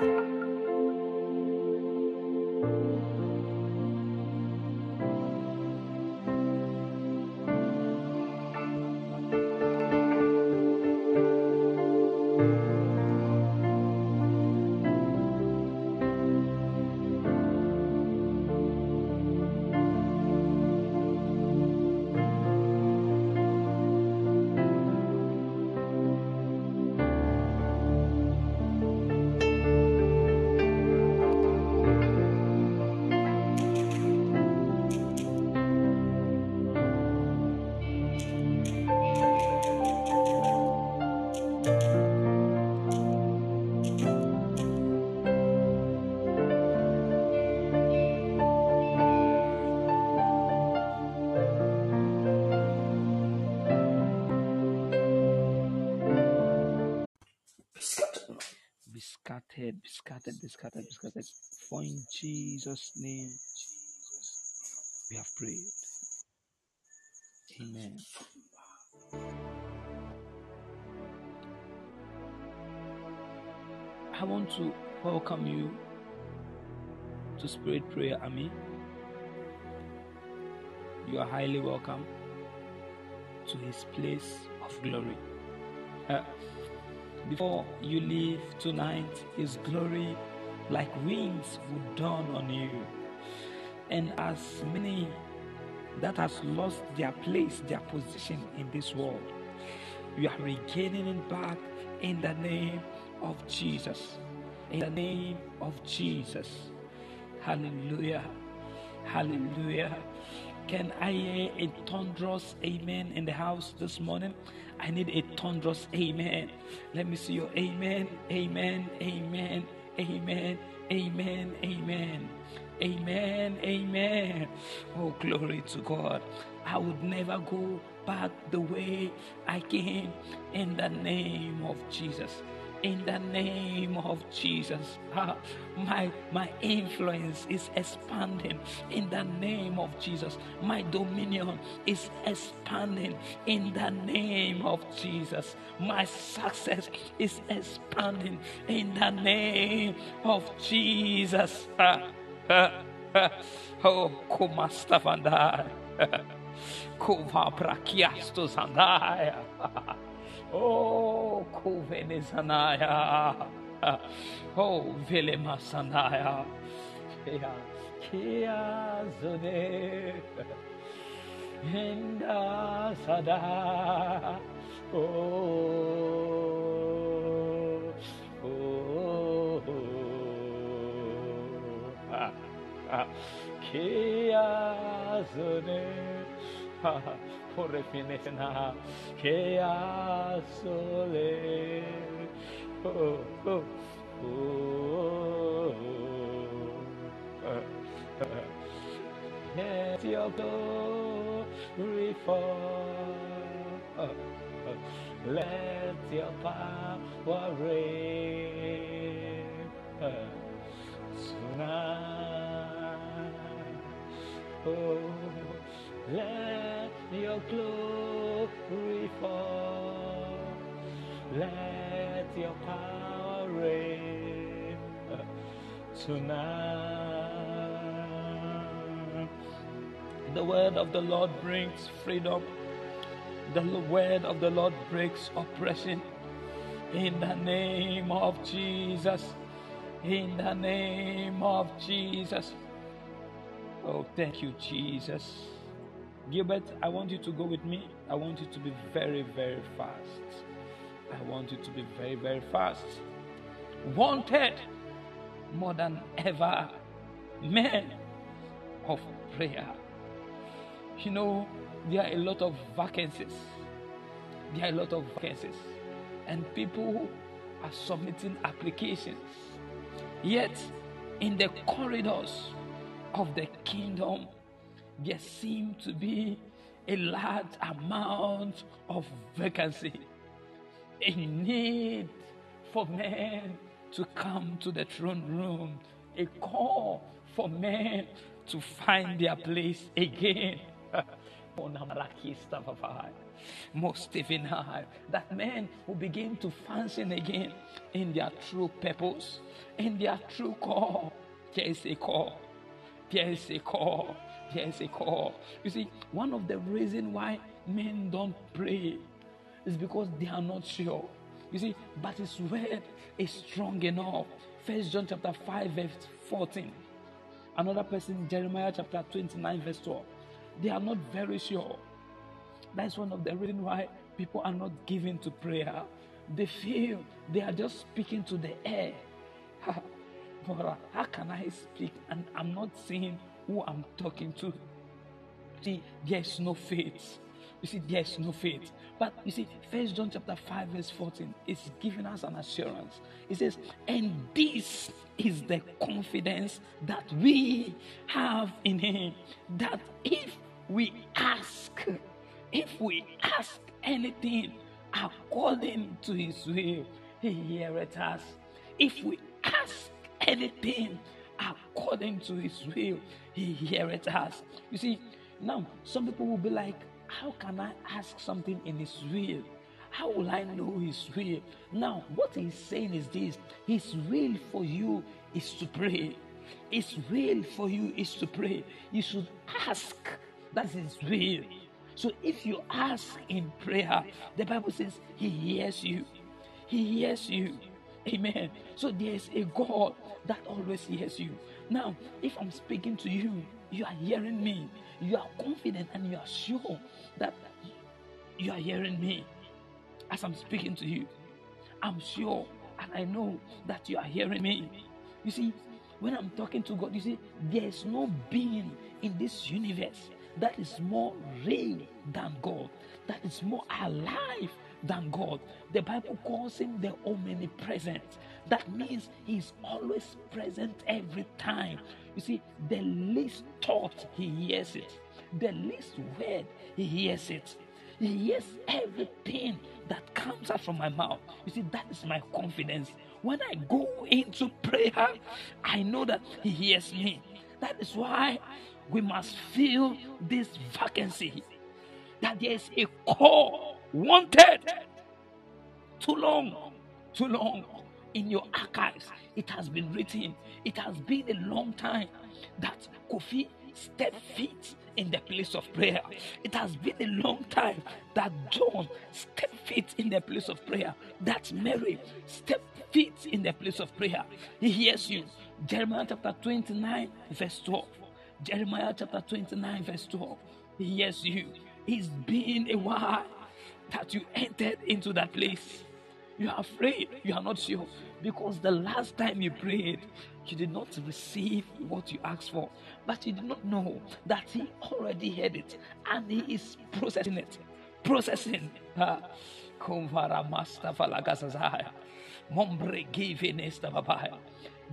うん。Be scattered, be scattered. For in Jesus' name we have prayed. Amen. I want to welcome you to Spirit Prayer Army. You are highly welcome to His place of glory. Uh, before you leave tonight, His glory like wings will dawn on you. And as many that has lost their place, their position in this world, you are regaining it back in the name of Jesus. In the name of Jesus. Hallelujah. Hallelujah. Can I hear a thunderous amen in the house this morning? I need a thunderous amen. Let me see your amen, amen, amen, amen, amen, amen, amen, amen. Oh, glory to God. I would never go back the way I came in the name of Jesus in the name of Jesus. Ah, my, my influence is expanding in the name of Jesus. My dominion is expanding in the name of Jesus. My success is expanding in the name of Jesus. Ah, ah, ah. Oh, Kumastafandai. Kuva Prakiastos Andaya. Oh, Kuvenezanaya. Oh, Velemasanaya. Kia, Kia Zone. Henda Sada. Oh, oh, oh. Ah, ah. Kia Zone. por finena que a sole. Oh, oh, oh, oh. Eh, eh. Let your glory fall. Eh, let your power reign. Tonight. Oh, let your glory fall. Let your power reign uh, tonight. The word of the Lord brings freedom. The word of the Lord breaks oppression. In the name of Jesus. In the name of Jesus. Oh, thank you, Jesus. Gilbert, I want you to go with me. I want you to be very, very fast. I want you to be very, very fast. Wanted more than ever, men of prayer. You know, there are a lot of vacancies. There are a lot of vacancies. And people are submitting applications. Yet, in the corridors of the kingdom, there seem to be a large amount of vacancy, a need for men to come to the throne room, a call for men to find their place again. Most even high. That men will begin to function again in their true purpose, in their true call. There is a call. There is a call. Is a call. You see, one of the reasons why men don't pray is because they are not sure. You see, but his word is strong enough. First John chapter 5, verse 14. Another person, Jeremiah chapter 29, verse 12. They are not very sure. That's one of the reasons why people are not given to prayer. They feel they are just speaking to the air. how can I speak and I'm not seeing who I'm talking to? See, there's no faith. You see, there's no faith. But you see, First John chapter 5, verse 14 is giving us an assurance. It says, and this is the confidence that we have in him. That if we ask, if we ask anything according to his will, he heareth us. If we ask anything according to his will, he heareth us. You see, now some people will be like, how can I ask something in His will? How will I know His will? Now, what He's saying is this His will for you is to pray. His will for you is to pray. You should ask. That's His will. So if you ask in prayer, the Bible says He hears you. He hears you. Amen. So there's a God that always hears you. Now, if I'm speaking to you, you are hearing me. You are confident and you are sure that you are hearing me as I'm speaking to you. I'm sure and I know that you are hearing me. You see, when I'm talking to God, you see, there's no being in this universe that is more real than God, that is more alive than God. The Bible calls him the omnipresent. That means he's always present every time. You see, the least thought, he hears it. The least word, he hears it. He hears everything that comes out from my mouth. You see, that is my confidence. When I go into prayer, I know that he hears me. That is why we must fill this vacancy. That there is a call wanted. Too long, too long in your archives. It has been written. It has been a long time that Kofi stepped feet in the place of prayer. It has been a long time that John stepped feet in the place of prayer. That Mary stepped feet in the place of prayer. He hears you. Jeremiah chapter 29, verse 12. Jeremiah chapter 29, verse 12. He hears you. It's been a while that you entered into that place. You are afraid. You are not sure. Because the last time you prayed, you did not receive what you asked for. But you did not know that He already had it and He is processing it. Processing.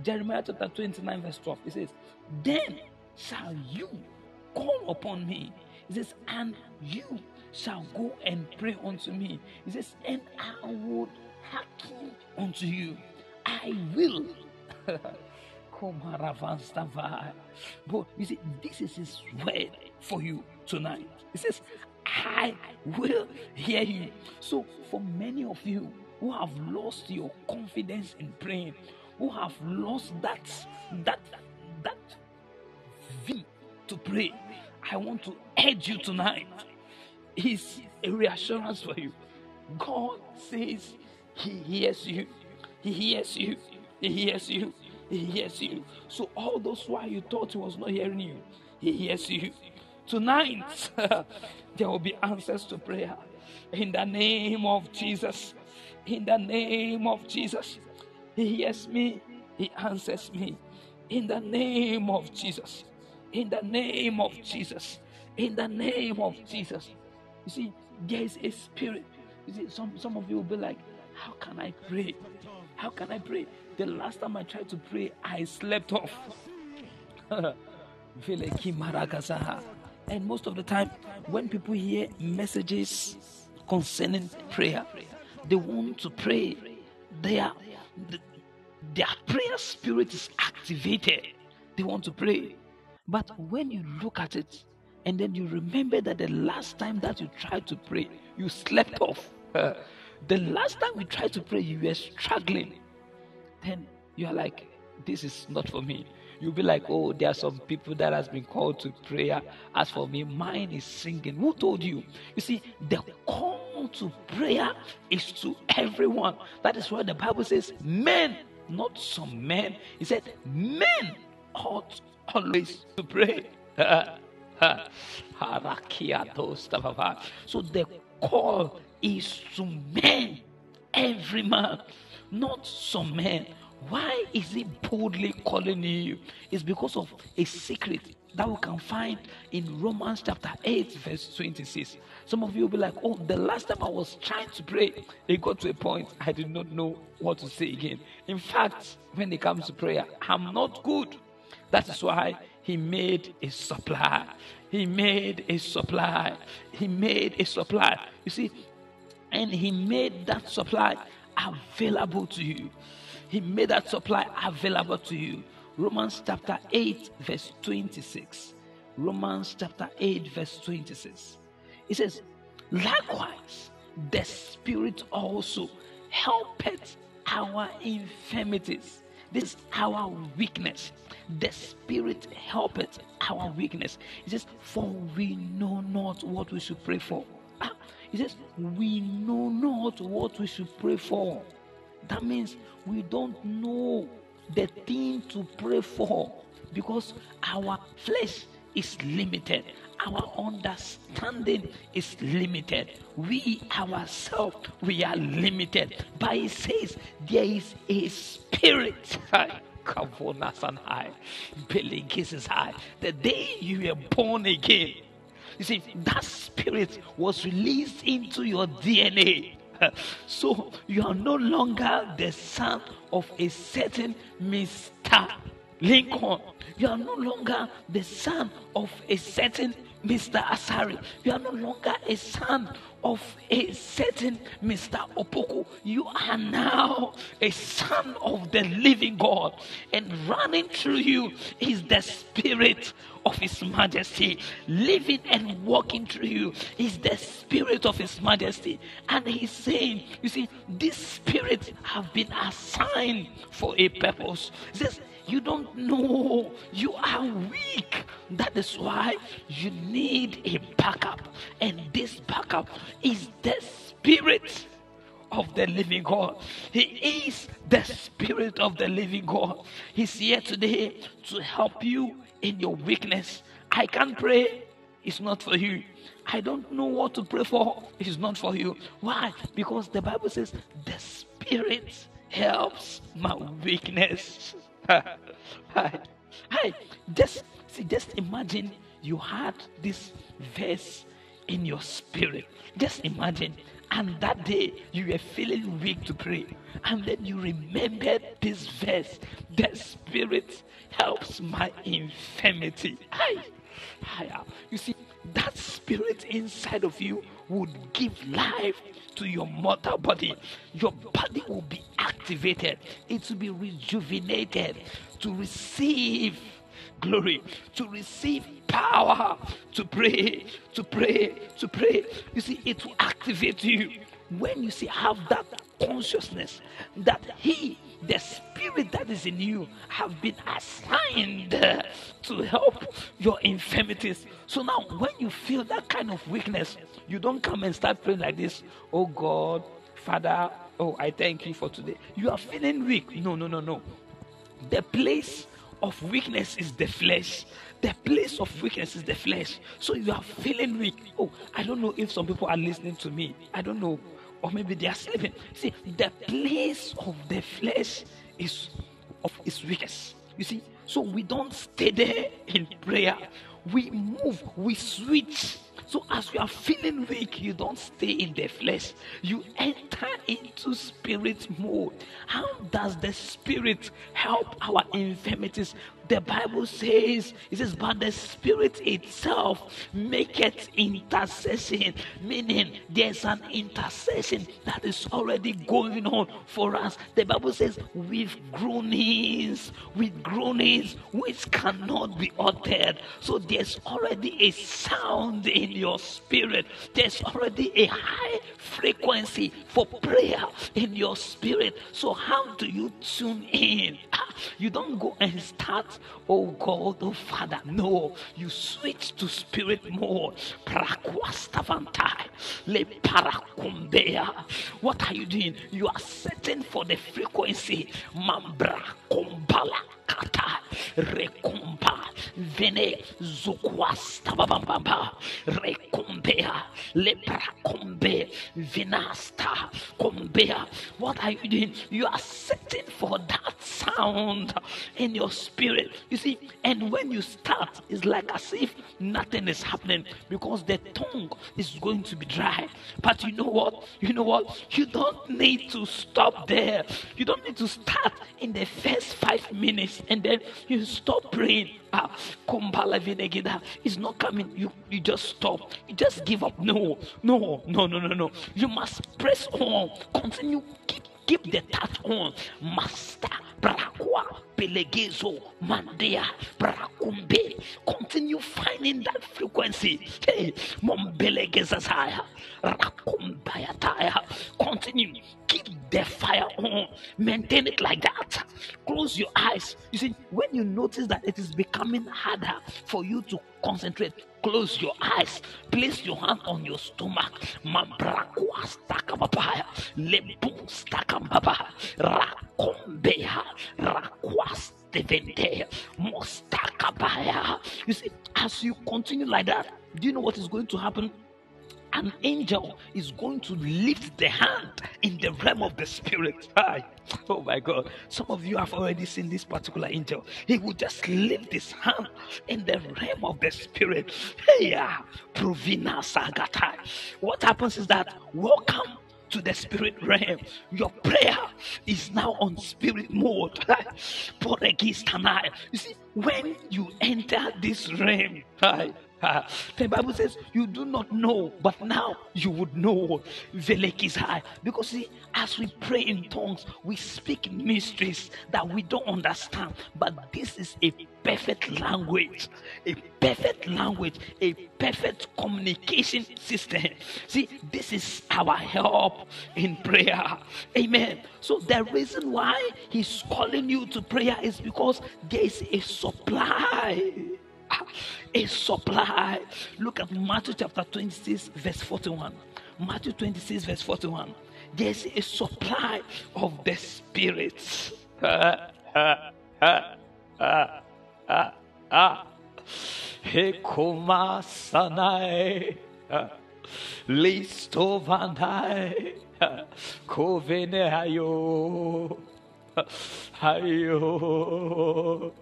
Jeremiah chapter 29, verse 12. It says, Then shall you call upon me. It says, And you shall go and pray unto me. He says, And I would hearken unto you. I will. But you see, this is his word for you tonight. He says, I will hear you. So, for many of you who have lost your confidence in praying, who have lost that that that v to pray, I want to urge you tonight. It's a reassurance for you. God says He hears you. He hears you. He hears you. He hears you. So all those why you thought He was not hearing you, He hears you. Tonight, there will be answers to prayer. In the name of Jesus. In the name of Jesus. He hears me. He answers me. In the name of Jesus. In the name of Jesus. In the name of Jesus. You see, there is a spirit. You see, some, some of you will be like, How can I pray? How can I pray? The last time I tried to pray, I slept off. and most of the time, when people hear messages concerning prayer, they want to pray. Their, their prayer spirit is activated. They want to pray. But when you look at it, and then you remember that the last time that you tried to pray, you slept off. The last time we tried to pray, you were struggling. Then you are like, this is not for me. You'll be like, oh, there are some people that has been called to prayer. As for me, mine is singing. Who told you? You see, the call to prayer is to everyone. That is why the Bible says, men, not some men. He said, men ought always to pray. so the call is to men, every man, not some men. Why is he boldly calling you? It's because of a secret that we can find in Romans chapter 8, verse 26. Some of you will be like, Oh, the last time I was trying to pray, it got to a point I did not know what to say again. In fact, when it comes to prayer, I'm not good. That is why he made a supply. He made a supply. He made a supply. You see, and he made that supply available to you. He made that supply available to you. Romans chapter 8, verse 26. Romans chapter 8, verse 26. It says, Likewise, the Spirit also helpeth our infirmities this is our weakness. The Spirit helpeth our weakness. He says, For we know not what we should pray for. Ah, he says, We know not what we should pray for. That means we don't know the thing to pray for because our flesh is limited our understanding is limited. We ourselves, we are limited. But it says there is a spirit. Kavonas and high, Billy kisses high. The day you were born again, you see, that spirit was released into your DNA. So you are no longer the son of a certain Mr. Lincoln. You are no longer the son of a certain Mr. Asari. You are no longer a son of a certain Mr. Opoku. You are now a son of the living God. And running through you is the Spirit of His Majesty. Living and walking through you is the Spirit of His Majesty. And He's saying, You see, this Spirit have been assigned for a purpose. He says, you don't know. You are weak. That is why you need a backup. And this backup is the Spirit of the living God. He is the Spirit of the living God. He's here today to help you in your weakness. I can't pray. It's not for you. I don't know what to pray for. It's not for you. Why? Because the Bible says the Spirit helps my weakness. Hi. Hi. Just see, just imagine you had this verse in your spirit. Just imagine. And that day you were feeling weak to pray. And then you remembered this verse. The spirit helps my infirmity. Hi. Hi. You see, that spirit inside of you would give life to your mortal body. Your body will be activated, it will be rejuvenated to receive glory, to receive power, to pray, to pray, to pray. You see, it will activate you when you see have that consciousness that He the spirit that is in you have been assigned to help your infirmities. So now, when you feel that kind of weakness, you don't come and start praying like this, oh God, Father, oh, I thank you for today. You are feeling weak. No, no, no, no. The place of weakness is the flesh. The place of weakness is the flesh. So you are feeling weak. Oh, I don't know if some people are listening to me. I don't know or maybe they are sleeping. See, the place of the flesh is of its weakest. You see, so we don't stay there in prayer. We move, we switch So as you are feeling weak, you don't stay in the flesh. You enter into spirit mode. How does the spirit help our infirmities? The Bible says, it says, but the Spirit itself maketh intercession, meaning there's an intercession that is already going on for us. The Bible says, with groanings, with groanings which cannot be uttered. So there's already a sound in your spirit, there's already a high frequency for prayer in your spirit. So, how do you tune in? Ah, you don't go and start Oh God, oh Father, no, you switch to spirit mode. Le paracumbea. What are you doing? You are setting for the frequency. Mambra kumbala kata rekumba vene zukwasta babamba rekumbea lepra kumbe vinasta kumbea. What are you doing? You are setting for that sound in your spirit. You see, and when you start, it's like as if nothing is happening because the tongue is going to be dry. But you know what? You know what? You don't need to stop there. You don't need to start in the first five minutes and then you stop praying. Ah, is not coming. You you just stop. You just give up. No, no, no, no, no, no. You must press on. Continue. Keep keep the touch on. Master Brakwa Pelegezo Mandea Brakumbe. Continue finding that frequency. Hey, Mombelegezazaya Rakumbayataya. Continue. Keep the fire on. Maintain it like that. Close your eyes. You see, when you notice that it is becoming harder for you to concentrate, close your eyes. Place your hand on your stomach. Mambrakwa stakababaya. Lebu stakambaba. Rakombeha. You see, as you continue like that, do you know what is going to happen? an angel is going to lift the hand in the realm of the spirit. Hi. Oh my God. Some of you have already seen this particular angel. He will just lift his hand in the realm of the spirit. Hey, ah, Provina Sagata. What happens is that welcome to the spirit realm. Your prayer is now on spirit mode. You see, when you enter this realm, the Bible says you do not know, but now you would know. The lake is high. Because see, as we pray in tongues, we speak mysteries that we don't understand. But this is a perfect language, a perfect language, a perfect communication system. See, this is our help in prayer. Amen. So the reason why he's calling you to prayer is because there is a supply a supply. Look at Matthew chapter 26, verse 41. Matthew 26, verse 41. There's a supply of the Spirit. Vanai. Kovene hayo. Hayo.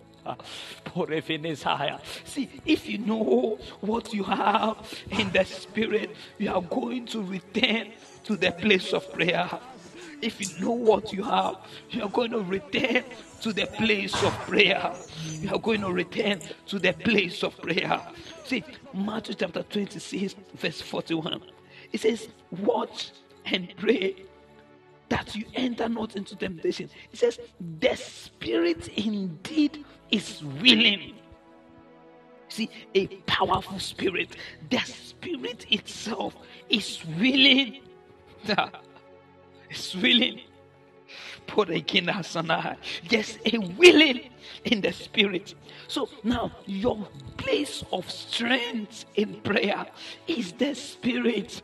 See, if you know what you have in the spirit, you are going to return to the place of prayer. If you know what you have, you are going to return to the place of prayer. You are going to return to the place of prayer. See, Matthew chapter 26, verse 41. It says, Watch and pray that you enter not into temptation. It says, The spirit indeed is willing. See, a powerful spirit. The spirit itself is willing. it's willing. There's a willing in the spirit. So now your place of strength in prayer is the spirit.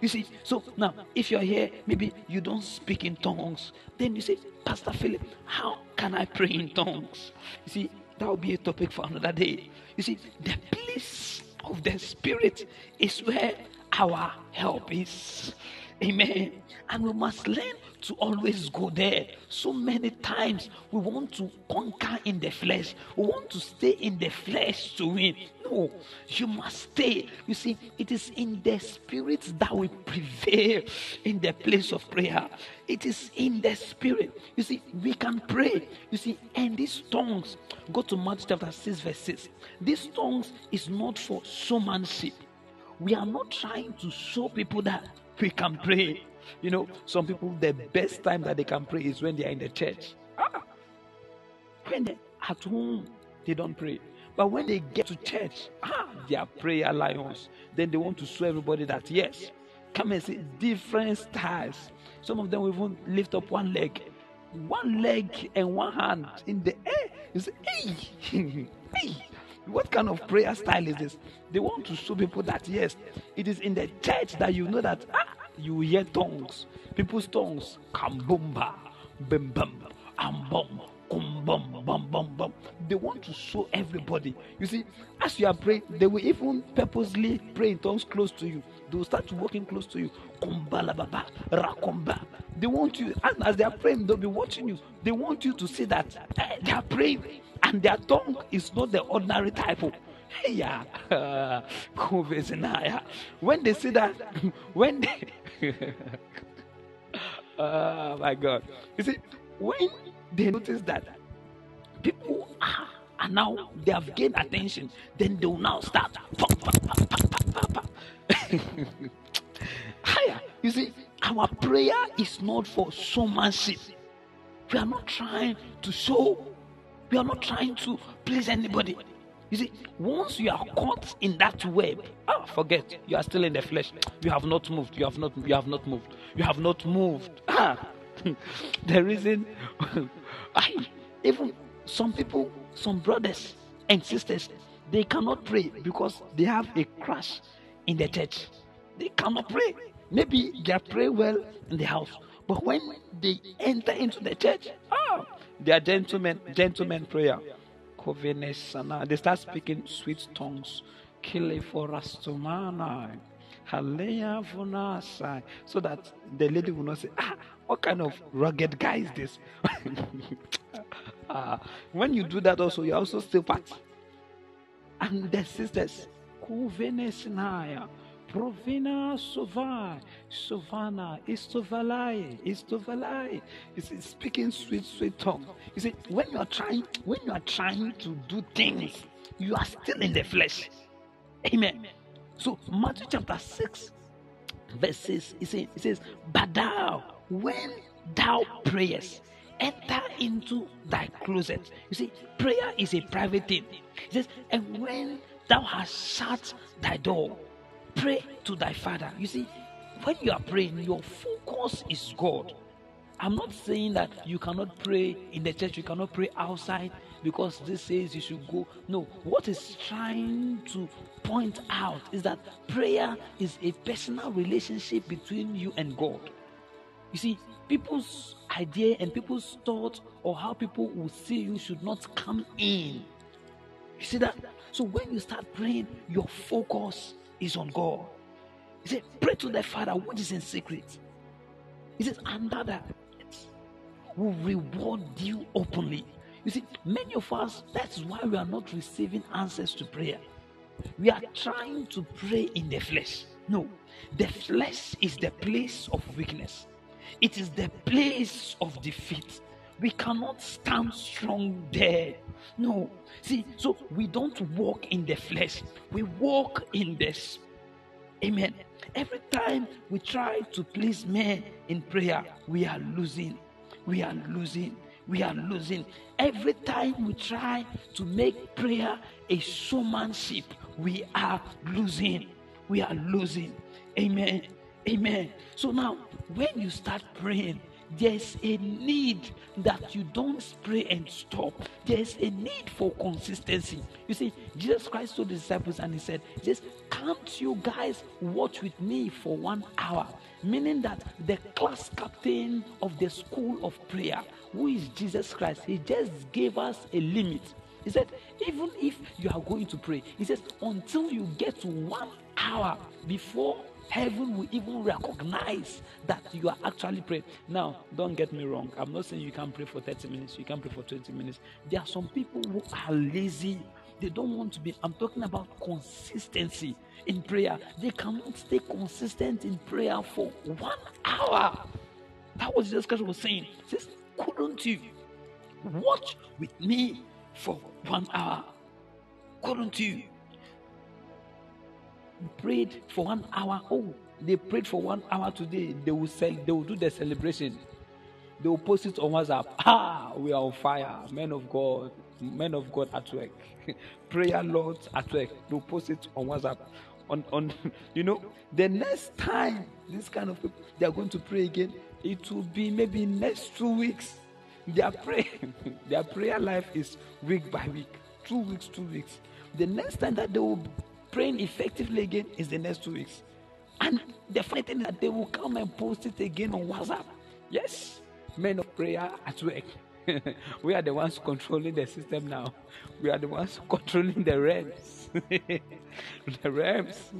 You see, so now if you're here, maybe you don't speak in tongues, then you say, Pastor Philip, how can I pray in tongues? You see, that will be a topic for another day. You see, the place of the Spirit is where our help is. Amen. And we must learn to always go there. So many times we want to conquer in the flesh. We want to stay in the flesh to win. No, you must stay. You see, it is in the spirit that we prevail in the place of prayer. It is in the spirit. You see, we can pray. You see, and these tongues, go to Matthew chapter 6, verse 6. These tongues is not for showmanship. We are not trying to show people that we can pray. You know, some people, the best time that they can pray is when they are in the church. Ah, when they're at home, they don't pray. But when they get to church, ah, they are prayer lions. Then they want to show everybody that, yes, come and see different styles. Some of them even lift up one leg, one leg and one hand in the air. You say, hey, hey, what kind of prayer style is this? They want to show people that, yes, it is in the church that you know that ah, you hear tongues, people's tongues, kambumba, bim bum, ambum, kumbum, bum bum bum. They want to show everybody. You see, as you are praying, they will even purposely pray in tongues close to you. They will start walking close to you. Kumbalababa, rakomba. They want you, and as they are praying, they'll be watching you. They want you to see that eh, they are praying, and their tongue is not the ordinary type of yeah, when they see that, when they, oh my God, you see, when they notice that people are, are now they have gained attention, then they will now start. Higher, you see, our prayer is not for showmanship. We are not trying to show. We are not trying to please anybody. You see, once you are caught in that web, ah, forget you are still in the flesh. You have not moved. You have not. You have not moved. You have not moved. Ah, the reason, I even some people, some brothers and sisters, they cannot pray because they have a crush in the church. They cannot pray. Maybe they pray well in the house, but when they enter into the church, ah, they are gentlemen, gentlemen prayer. They start speaking sweet tongues. Kile forastomana. Haleya vunasai. So that the lady will not say, ah, what kind of rugged guy is this? uh, when you do that also, you're also still part. And the sisters, kuvenesnaya. Provina Sovai, Sovana, Istovalai, Istovalai. It's speaking sweet, sweet tongue. You see, when you are trying, when you are trying to do things, you are still in the flesh. Amen. So Matthew chapter 6, verse 6, it says, it says, But thou, when thou prayest, enter into thy closet. You see, prayer is a private thing. It says, and when thou hast shut thy door, Pray to thy Father. You see, when you are praying, your focus is God. I'm not saying that you cannot pray in the church, you cannot pray outside because this says you should go. No, what is trying to point out is that prayer is a personal relationship between you and God. You see, people's idea and people's thought or how people will see you should not come in. You see that? So when you start praying, your focus is on God. He said, Pray to the Father, what is in secret. He says, Another will reward you openly. You see, many of us, that's why we are not receiving answers to prayer. We are trying to pray in the flesh. No, the flesh is the place of weakness, it is the place of defeat. We cannot stand strong there. No. See, so we don't walk in the flesh, we walk in the Amen. Every time we try to please men in prayer, we are losing. We are losing. We are losing. Every time we try to make prayer a showmanship, we are losing. We are losing. Amen. Amen. So now, when you start praying, there's a need that you don't pray and stop. There's a need for consistency. You see, Jesus Christ told the disciples and he said, Just can't you guys watch with me for one hour? Meaning that the class captain of the school of prayer, who is Jesus Christ, he just gave us a limit. He said, even if you are going to pray, he says, until you get to one hour before Heaven will even recognize that you are actually praying. Now, don't get me wrong. I'm not saying you can't pray for 30 minutes, you can pray for 20 minutes. There are some people who are lazy. They don't want to be. I'm talking about consistency in prayer. They cannot stay consistent in prayer for one hour. That was just because I was saying. Says, couldn't you watch with me for one hour? Couldn't you? Prayed for one hour. Oh, they prayed for one hour today. They will say they will do the celebration. They will post it on WhatsApp. Ah, we are on fire. Men of God, men of God at work. Prayer lords at work. They'll post it on WhatsApp. On, on you know, the next time this kind of people they are going to pray again, it will be maybe next two weeks. Their prayer, their prayer life is week by week, two weeks, two weeks. The next time that they will praying effectively again is the next two weeks. And the funny thing is that they will come and post it again on WhatsApp. Yes, men of prayer at work. we are the ones controlling the system now. We are the ones controlling the realms. the realms.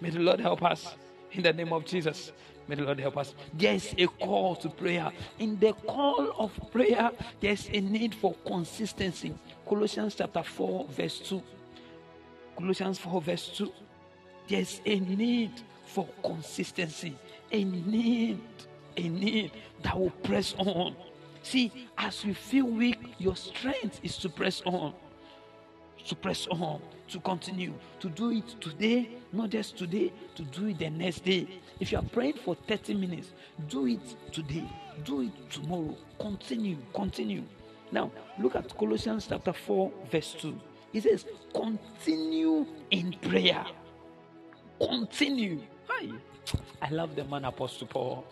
May the Lord help us in the name of Jesus. May the Lord help us. There's a call to prayer. In the call of prayer, there's a need for consistency. Colossians chapter 4, verse 2. Colossians 4, verse 2. There's a need for consistency. A need, a need that will press on. See, as we feel weak, your strength is to press on. To press on, to continue, to do it today, not just today, to do it the next day. If you are praying for 30 minutes, do it today, do it tomorrow. Continue, continue. Now, look at Colossians chapter 4, verse 2. It says, Continue in prayer. Continue. Hi. I love the man, Apostle Paul.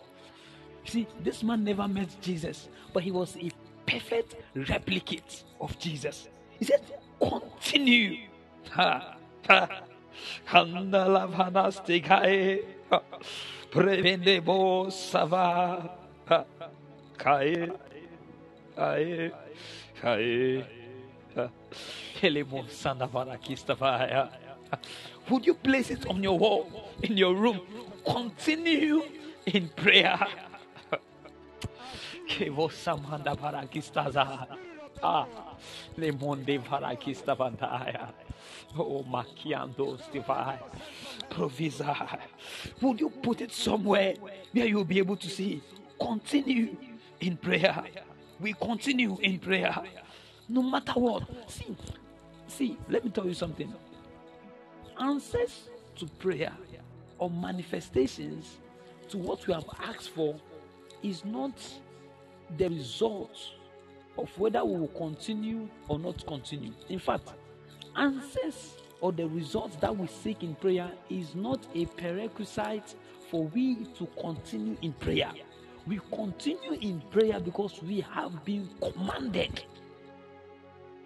See, this man never met Jesus, but he was a perfect replicate of Jesus. He said, Continue. Ha, ha. Handala vanastikai. Prevende bo sava. Kai. Kai. Kai. Would you place it on your wall in your room? Continue in prayer. Ah, le monde varakista vandaya. Oh, makiando stivai. Provisa. Would you put it somewhere where you'll be able to see? Continue in prayer. We continue in prayer. No matter what. See, see, let me tell you something. Answers to prayer or manifestations to what we have asked for is not the result of whether we will continue or not continue. In fact, answers or the results that we seek in prayer is not a prerequisite for we to continue in prayer. We continue in prayer because we have been commanded.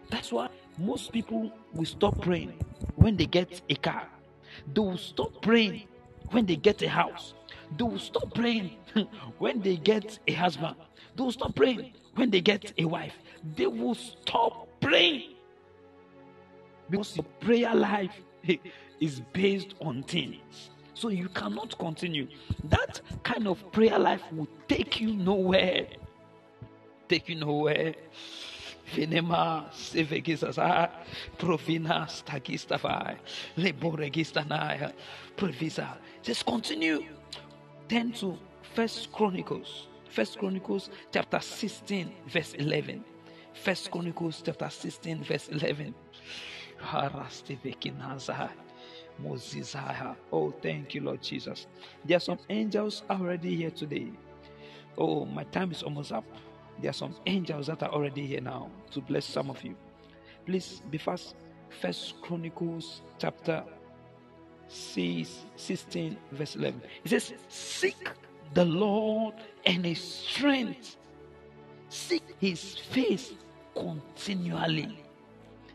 That's why most people will stop praying when they get a car. They will stop praying when they get a house. They will stop praying when they get a husband. They will stop praying when they get a wife. They will stop praying because your prayer life is based on things. So you cannot continue. That kind of prayer life will take you nowhere. Take you nowhere. Venema sevegizasa provina stagistafai leboregistanaya provisa. Just continue. Turn to First Chronicles. First Chronicles chapter 16, verse 11. First Chronicles chapter 16, verse 11. Oh, thank you, Lord Jesus. There are some angels already here today. Oh, my time is almost up. There are some angels that are already here now to bless some of you. Please be fast. First Chronicles chapter 6, 16, verse 11. It says, Seek the Lord and his strength. Seek his face continually.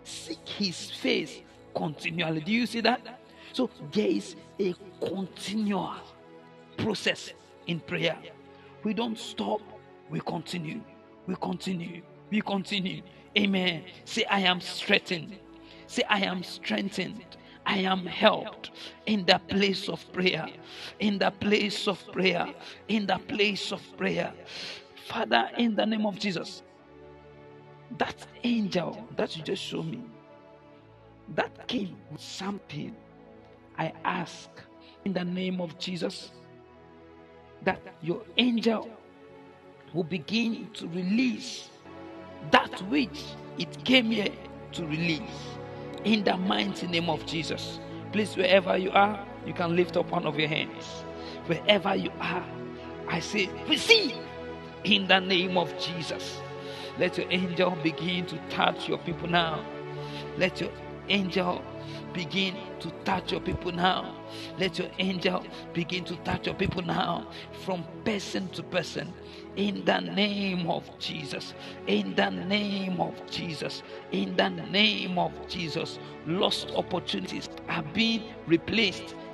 Seek his face continually. Do you see that? So there is a continual process in prayer. We don't stop, we continue. We continue. We continue. Amen. Say, I am strengthened. Say, I am strengthened. I am helped in the place of prayer. In the place of prayer. In the place of prayer. Father, in the name of Jesus, that angel that you just showed me, that came with something, I ask in the name of Jesus that your angel will begin to release that which it came here to release in the mighty name of Jesus. Please, wherever you are, you can lift up one of your hands. Wherever you are, I say, receive in the name of Jesus. Let your angel begin to touch your people now. Let your angel begin to touch your people now. Let your angel begin to touch your people now from person to person in the name of Jesus. In the name of Jesus. In the name of Jesus. Lost opportunities are being replaced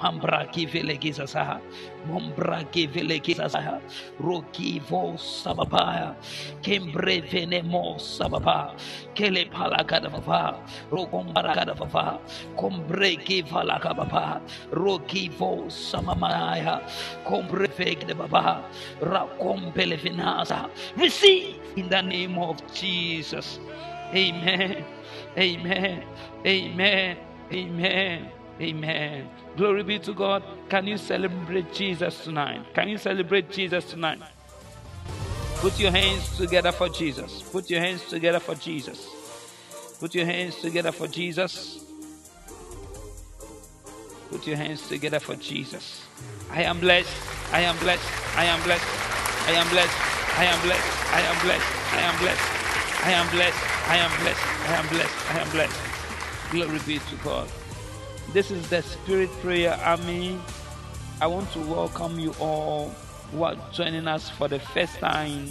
Mambraki velegisa saha. Mombraki velegisa saha. Roki vo sababaya. Kembre venemo sababa. Kele palakada papa. Rokombarakada papa. Kombreki valaka papa. Roki vo samamaya. Kombre vegde papa. Rakombele vinasa. Receive in the name of Jesus. Amen. Amen. Amen. Amen. Amen. Glory be to God. Can you celebrate Jesus tonight? Can you celebrate Jesus tonight? Put your hands together for Jesus. Put your hands together for Jesus. Put your hands together for Jesus. Put your hands together for Jesus. I am blessed. I am blessed. I am blessed. I am blessed. I am blessed. I am blessed. I am blessed. I am blessed. I am blessed. I am blessed. I am blessed. Glory be to God. This is the Spirit Prayer Army. I want to welcome you all who are joining us for the first time.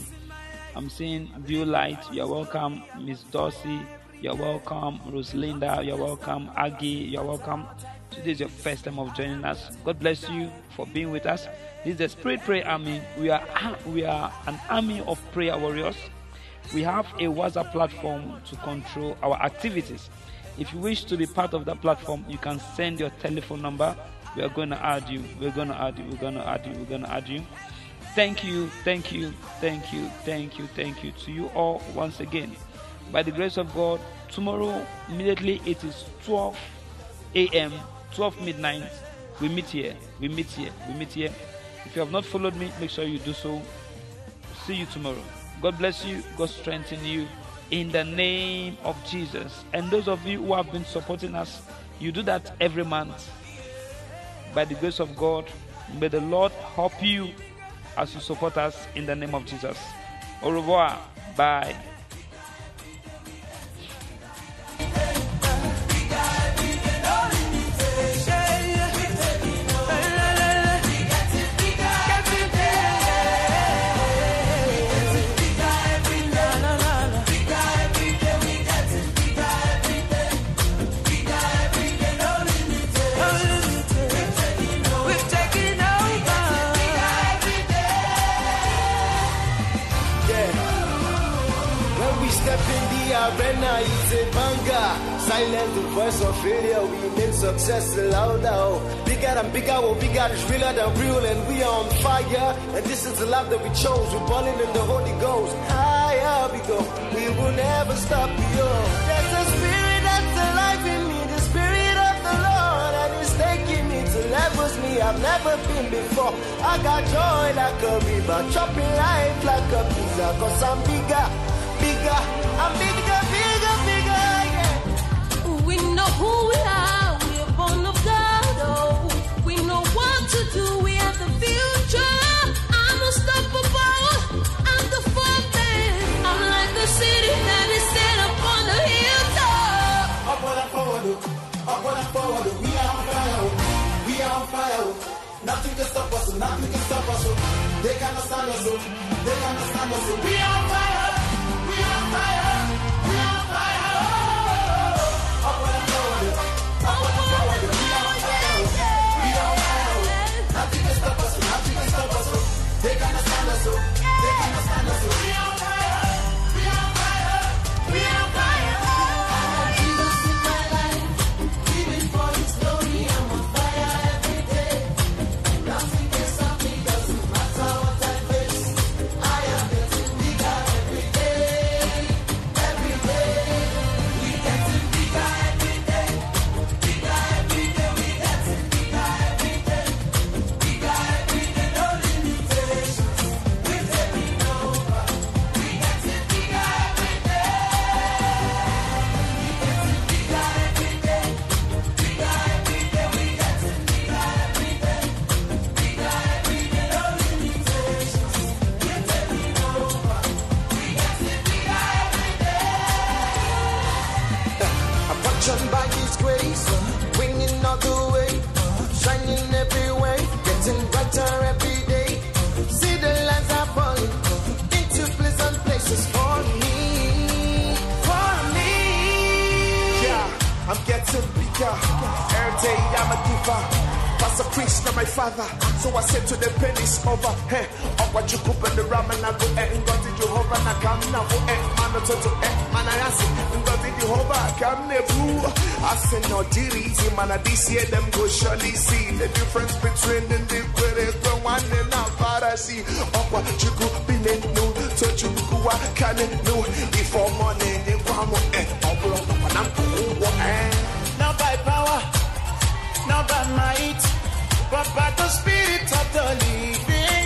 I'm seeing View Light, you're welcome. Miss Dorsey, you're welcome. Rosalinda, you're welcome. Aggie, you're welcome. Today is your first time of joining us. God bless you for being with us. This is the Spirit Prayer Army. We are we are an army of prayer warriors. We have a WhatsApp platform to control our activities. If you wish to be part of that platform, you can send your telephone number. We are going to add you. We're going to add you. We're going to add you. We're going to add you. Thank you, thank you, thank you, thank you, thank you to you all once again. By the grace of God, tomorrow immediately it is 12 a.m., 12 midnight. We meet here. We meet here. We meet here. If you have not followed me, make sure you do so. See you tomorrow. God bless you. God strengthen you in the name of Jesus. And those of you who have been supporting us, you do that every month. By the grace of God, may the Lord help you as you support us in the name of Jesus. Au revoir. Bye. Of failure, we make success louder. Bigger and bigger, what we got is realer than real, and we are on fire. And this is the life that we chose. We're balling in the Holy Ghost. Higher we go, we will never stop. Yo, there's a spirit that's alive in me, the spirit of the Lord, and it's taking me to levels me I've never been before. I got joy like a river, chopping life like a pizza, cause I'm bigger, bigger, I'm bigger, nothing can stop us. They they cannot stand us. They they cannot stand us. We are fire. We are fire.